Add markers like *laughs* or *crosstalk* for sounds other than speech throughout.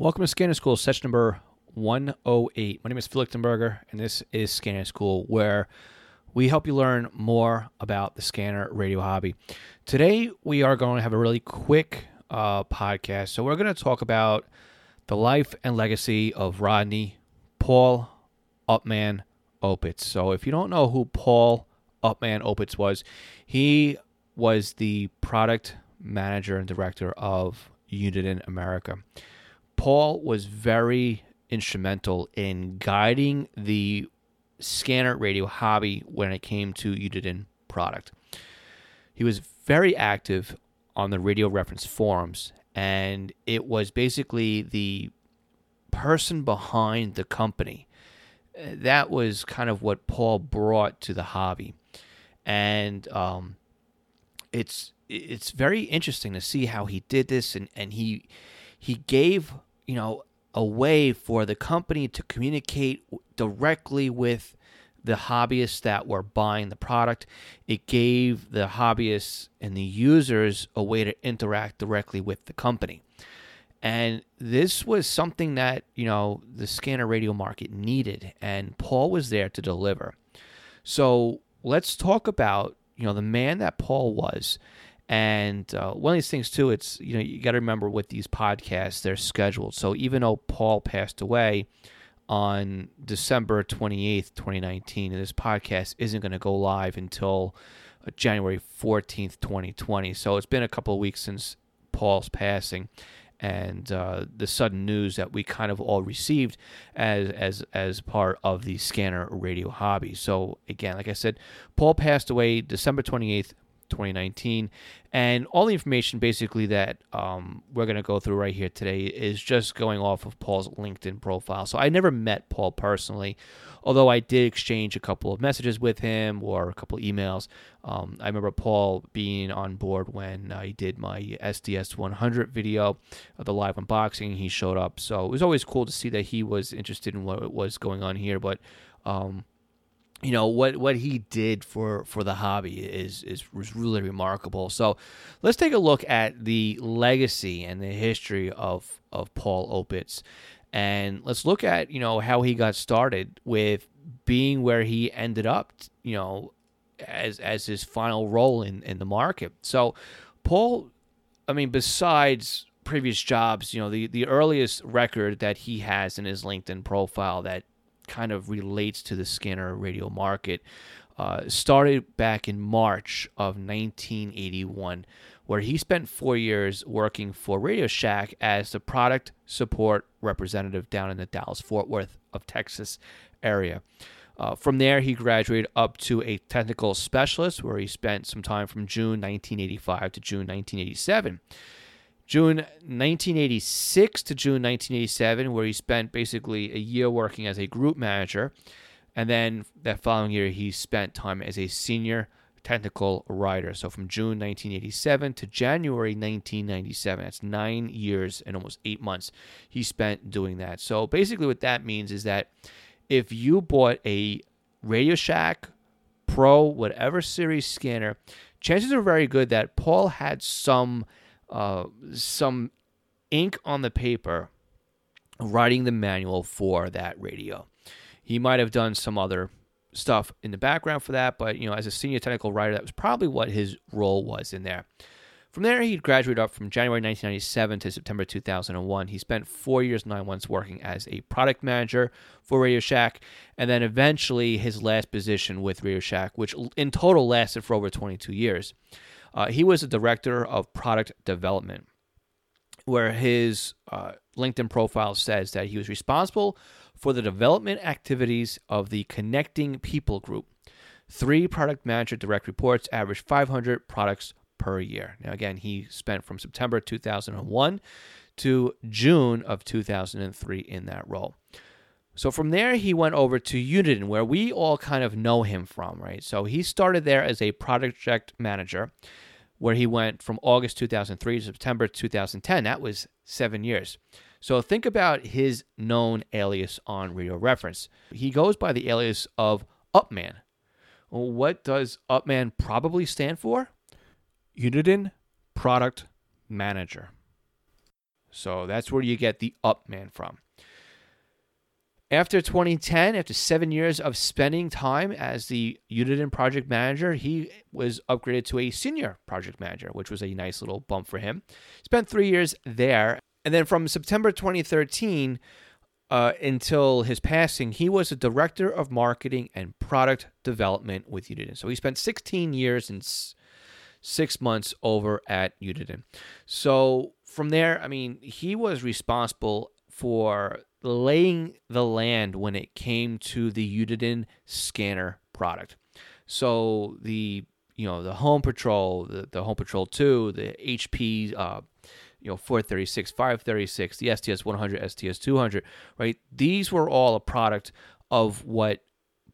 Welcome to Scanner School, session number 108. My name is Phil Lichtenberger, and this is Scanner School, where we help you learn more about the scanner radio hobby. Today, we are going to have a really quick uh, podcast. So, we're going to talk about the life and legacy of Rodney Paul Upman Opitz. So, if you don't know who Paul Upman Opitz was, he was the product manager and director of Uniden America. Paul was very instrumental in guiding the scanner radio hobby when it came to Uniden product. He was very active on the radio reference forums, and it was basically the person behind the company. That was kind of what Paul brought to the hobby, and um, it's it's very interesting to see how he did this, and, and he he gave you know, a way for the company to communicate directly with the hobbyists that were buying the product. It gave the hobbyists and the users a way to interact directly with the company. And this was something that, you know, the scanner radio market needed, and Paul was there to deliver. So let's talk about, you know, the man that Paul was and uh, one of these things too, it's you know you got to remember with these podcasts they're scheduled. So even though Paul passed away on December twenty eighth, twenty nineteen, this podcast isn't going to go live until uh, January fourteenth, twenty twenty. So it's been a couple of weeks since Paul's passing, and uh, the sudden news that we kind of all received as as as part of the scanner radio hobby. So again, like I said, Paul passed away December twenty eighth. 2019. And all the information basically that um, we're going to go through right here today is just going off of Paul's LinkedIn profile. So I never met Paul personally, although I did exchange a couple of messages with him or a couple of emails. Um, I remember Paul being on board when I did my SDS 100 video of the live unboxing. He showed up. So it was always cool to see that he was interested in what was going on here. But um, you know what what he did for for the hobby is is was really remarkable. So let's take a look at the legacy and the history of of Paul Opitz, and let's look at you know how he got started with being where he ended up. You know, as as his final role in in the market. So Paul, I mean, besides previous jobs, you know, the the earliest record that he has in his LinkedIn profile that kind of relates to the scanner radio market. Uh, started back in March of 1981, where he spent four years working for Radio Shack as the product support representative down in the Dallas Fort Worth of Texas area. Uh, from there, he graduated up to a technical specialist, where he spent some time from June 1985 to June 1987. June 1986 to June 1987, where he spent basically a year working as a group manager. And then that following year, he spent time as a senior technical writer. So from June 1987 to January 1997, that's nine years and almost eight months he spent doing that. So basically, what that means is that if you bought a Radio Shack Pro, whatever series scanner, chances are very good that Paul had some uh, some ink on the paper writing the manual for that radio. He might have done some other stuff in the background for that, but you know, as a senior technical writer, that was probably what his role was in there. From there, he graduated up from January 1997 to September 2001. He spent four years, nine months working as a product manager for Radio Shack, and then eventually his last position with Radio Shack, which in total lasted for over 22 years. Uh, he was a director of product development, where his uh, LinkedIn profile says that he was responsible for the development activities of the Connecting People group. Three product manager direct reports averaged 500 products per year. Now, again, he spent from September 2001 to June of 2003 in that role. So from there, he went over to Uniden, where we all kind of know him from, right? So he started there as a project manager where he went from August 2003 to September 2010. That was seven years. So think about his known alias on Radio Reference. He goes by the alias of Upman. What does Upman probably stand for? Uniden Product Manager. So that's where you get the Upman from. After 2010, after seven years of spending time as the Uniden project manager, he was upgraded to a senior project manager, which was a nice little bump for him. Spent three years there. And then from September 2013 uh, until his passing, he was a director of marketing and product development with Uniden. So he spent 16 years and s- six months over at Uniden. So from there, I mean, he was responsible for laying the land when it came to the Uniden scanner product. So the you know the Home Patrol, the, the Home Patrol 2, the HP uh, you know 436, 536, the SDS 100, SDS 200, right? These were all a product of what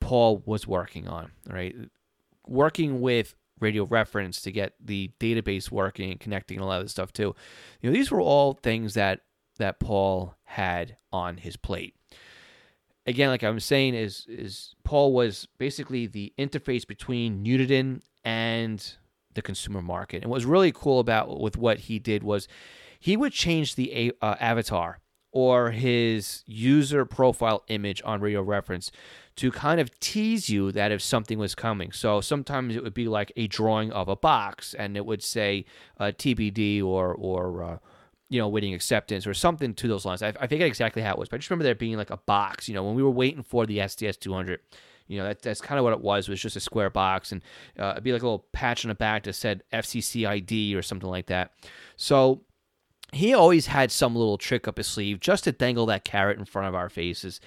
Paul was working on, right? Working with radio reference to get the database working and connecting and all that stuff too. You know, these were all things that that Paul had on his plate. Again, like I'm saying, is is Paul was basically the interface between Uniden and the consumer market. And what was really cool about with what he did was he would change the uh, avatar or his user profile image on Radio Reference to kind of tease you that if something was coming. So sometimes it would be like a drawing of a box, and it would say uh, TBD or or uh, you know, waiting acceptance or something to those lines. I, I forget exactly how it was, but I just remember there being like a box. You know, when we were waiting for the SDS 200, you know, that, that's kind of what it was. It was just a square box, and uh, it'd be like a little patch on the back that said FCC ID or something like that. So he always had some little trick up his sleeve just to dangle that carrot in front of our faces.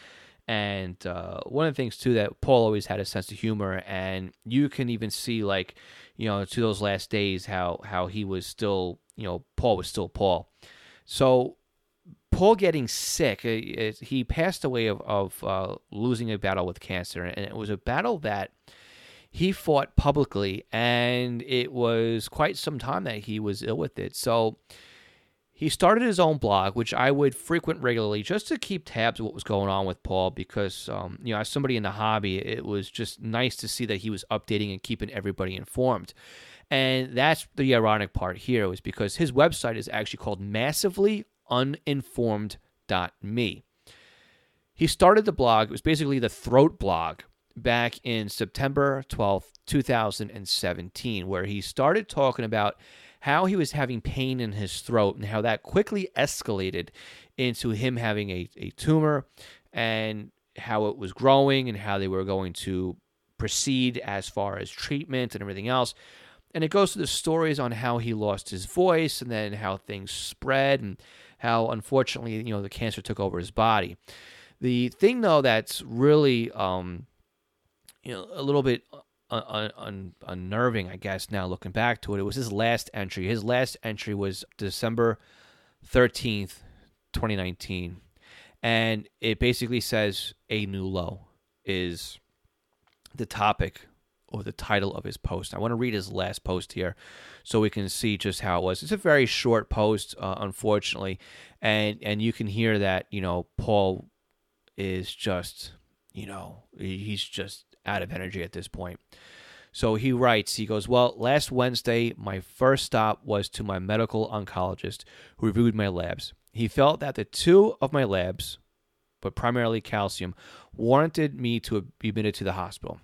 And uh, one of the things too that Paul always had a sense of humor, and you can even see like, you know, to those last days how how he was still, you know, Paul was still Paul. So Paul getting sick, uh, he passed away of, of uh, losing a battle with cancer, and it was a battle that he fought publicly, and it was quite some time that he was ill with it. So he started his own blog, which I would frequent regularly just to keep tabs of what was going on with Paul, because um, you know, as somebody in the hobby, it was just nice to see that he was updating and keeping everybody informed. And that's the ironic part here is because his website is actually called massivelyuninformed.me. He started the blog, it was basically the throat blog back in September 12th, 2017, where he started talking about how he was having pain in his throat and how that quickly escalated into him having a, a tumor and how it was growing and how they were going to proceed as far as treatment and everything else. And it goes to the stories on how he lost his voice and then how things spread and how unfortunately, you know, the cancer took over his body. The thing though that's really um, you know, a little bit un- un- unnerving, I guess, now looking back to it, it was his last entry. His last entry was December 13th, 2019. And it basically says a new low is the topic or the title of his post. I want to read his last post here so we can see just how it was. It's a very short post, uh, unfortunately, and and you can hear that you know Paul is just you know he's just out of energy at this point. So he writes, he goes, Well, last Wednesday, my first stop was to my medical oncologist who reviewed my labs. He felt that the two of my labs, but primarily calcium, warranted me to be admitted to the hospital.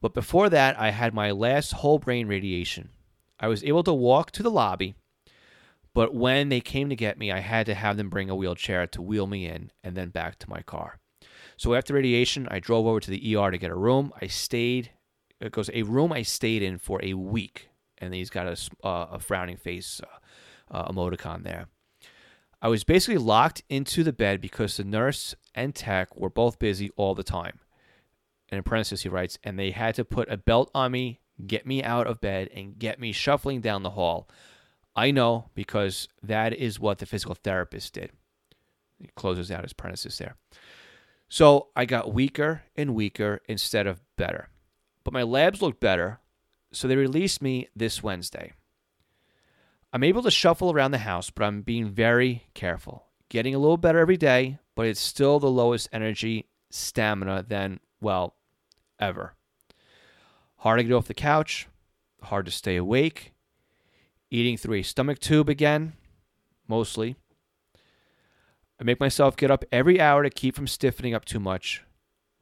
But before that, I had my last whole brain radiation. I was able to walk to the lobby, but when they came to get me, I had to have them bring a wheelchair to wheel me in and then back to my car. So after radiation, I drove over to the ER to get a room. I stayed, it goes, a room I stayed in for a week. And he's got a, uh, a frowning face uh, uh, emoticon there. I was basically locked into the bed because the nurse and tech were both busy all the time in parenthesis, he writes, and they had to put a belt on me, get me out of bed, and get me shuffling down the hall. I know because that is what the physical therapist did. He closes out his parenthesis there. So I got weaker and weaker instead of better. But my labs looked better, so they released me this Wednesday. I'm able to shuffle around the house, but I'm being very careful. Getting a little better every day, but it's still the lowest energy stamina than, well, ever. Hard to get off the couch, hard to stay awake, eating through a stomach tube again, mostly. I make myself get up every hour to keep from stiffening up too much,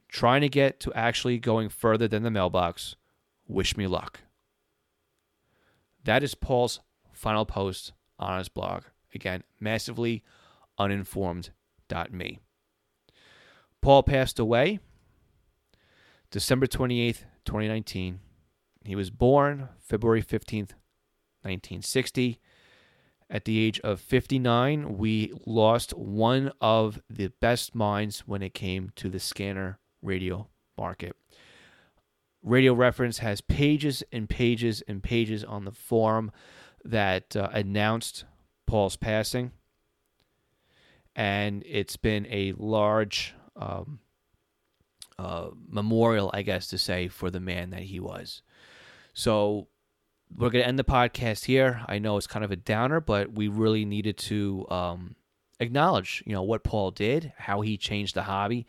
trying to get to actually going further than the mailbox. Wish me luck. That is Paul's final post on his blog. Again, massively uninformed.me. Paul passed away December 28th, 2019. He was born February 15th, 1960. At the age of 59, we lost one of the best minds when it came to the scanner radio market. Radio Reference has pages and pages and pages on the forum that uh, announced Paul's passing. And it's been a large um, uh, memorial, I guess, to say, for the man that he was. So we're going to end the podcast here. I know it's kind of a downer, but we really needed to um, acknowledge, you know, what Paul did, how he changed the hobby,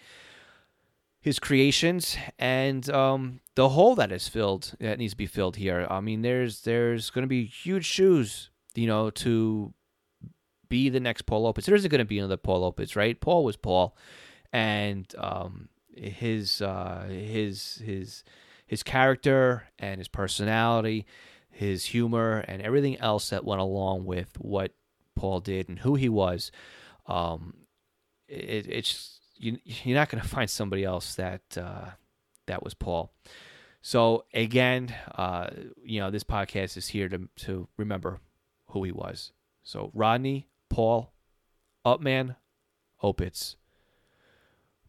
his creations, and um, the hole that is filled that needs to be filled here. I mean, there's there's going to be huge shoes, you know, to be the next Paul Opitz. There isn't going to be another Paul Opitz, right? Paul was Paul, and um, his uh, his his his character and his personality, his humor, and everything else that went along with what Paul did and who he was. Um, it, it's you, you're not going *laughs* to find somebody else that uh, that was Paul. So again, uh, you know, this podcast is here to to remember who he was. So Rodney Paul Upman Opitz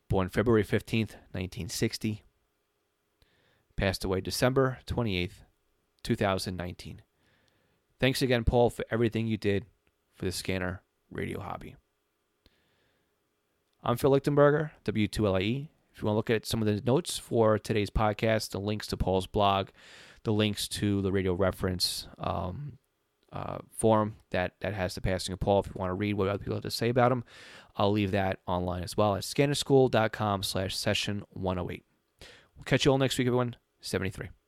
born February 15th, 1960, passed away December 28th, 2019. Thanks again, Paul, for everything you did for the scanner radio hobby. I'm Phil Lichtenberger, W2LIE. If you want to look at some of the notes for today's podcast, the links to Paul's blog, the links to the radio reference um, uh, forum that, that has the passing of Paul, if you want to read what other people have to say about him, I'll leave that online as well at scannerschool.com slash session 108. We'll catch you all next week, everyone. 73.